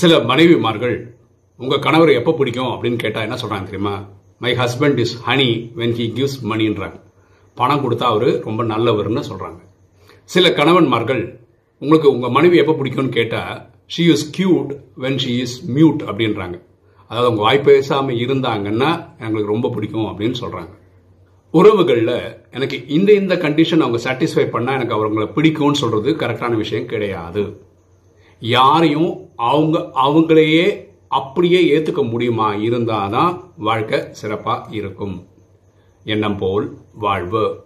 சில மனைவிமார்கள் உங்கள் கணவரை எப்போ பிடிக்கும்? அப்படின்னு கேட்டால் என்ன சொல்கிறாங்க தெரியுமா? My husband is honey when he gives மணின்றாங்க பணம் கொடுத்தா அவர் ரொம்ப நல்லவர்னு சொல்கிறாங்க சில கணவன்மார்கள் உங்களுக்கு உங்கள் மனைவி எப்போ பிடிக்கும்னு கேட்டால் she is cute when she is mute அப்படின்றாங்க. அதாவது அவங்க வாய் பேசாமல் இருந்தாங்கன்னா எங்களுக்கு ரொம்ப பிடிக்கும் அப்படின்னு சொல்கிறாங்க உறவுகளில் எனக்கு இந்த இந்த கண்டிஷன் அவங்க சாட்டிஸ்ஃபை பண்ணால் எனக்கு அவங்களை பிடிக்கும்னு சொல்கிறது கரெக்டான விஷயம் கிடையாது. யாரையும் அவங்க அவங்களையே அப்படியே ஏற்றுக்க முடியுமா இருந்தால் தான் வாழ்க்கை சிறப்பாக இருக்கும். எண்ணம் போல் வாழ்வு.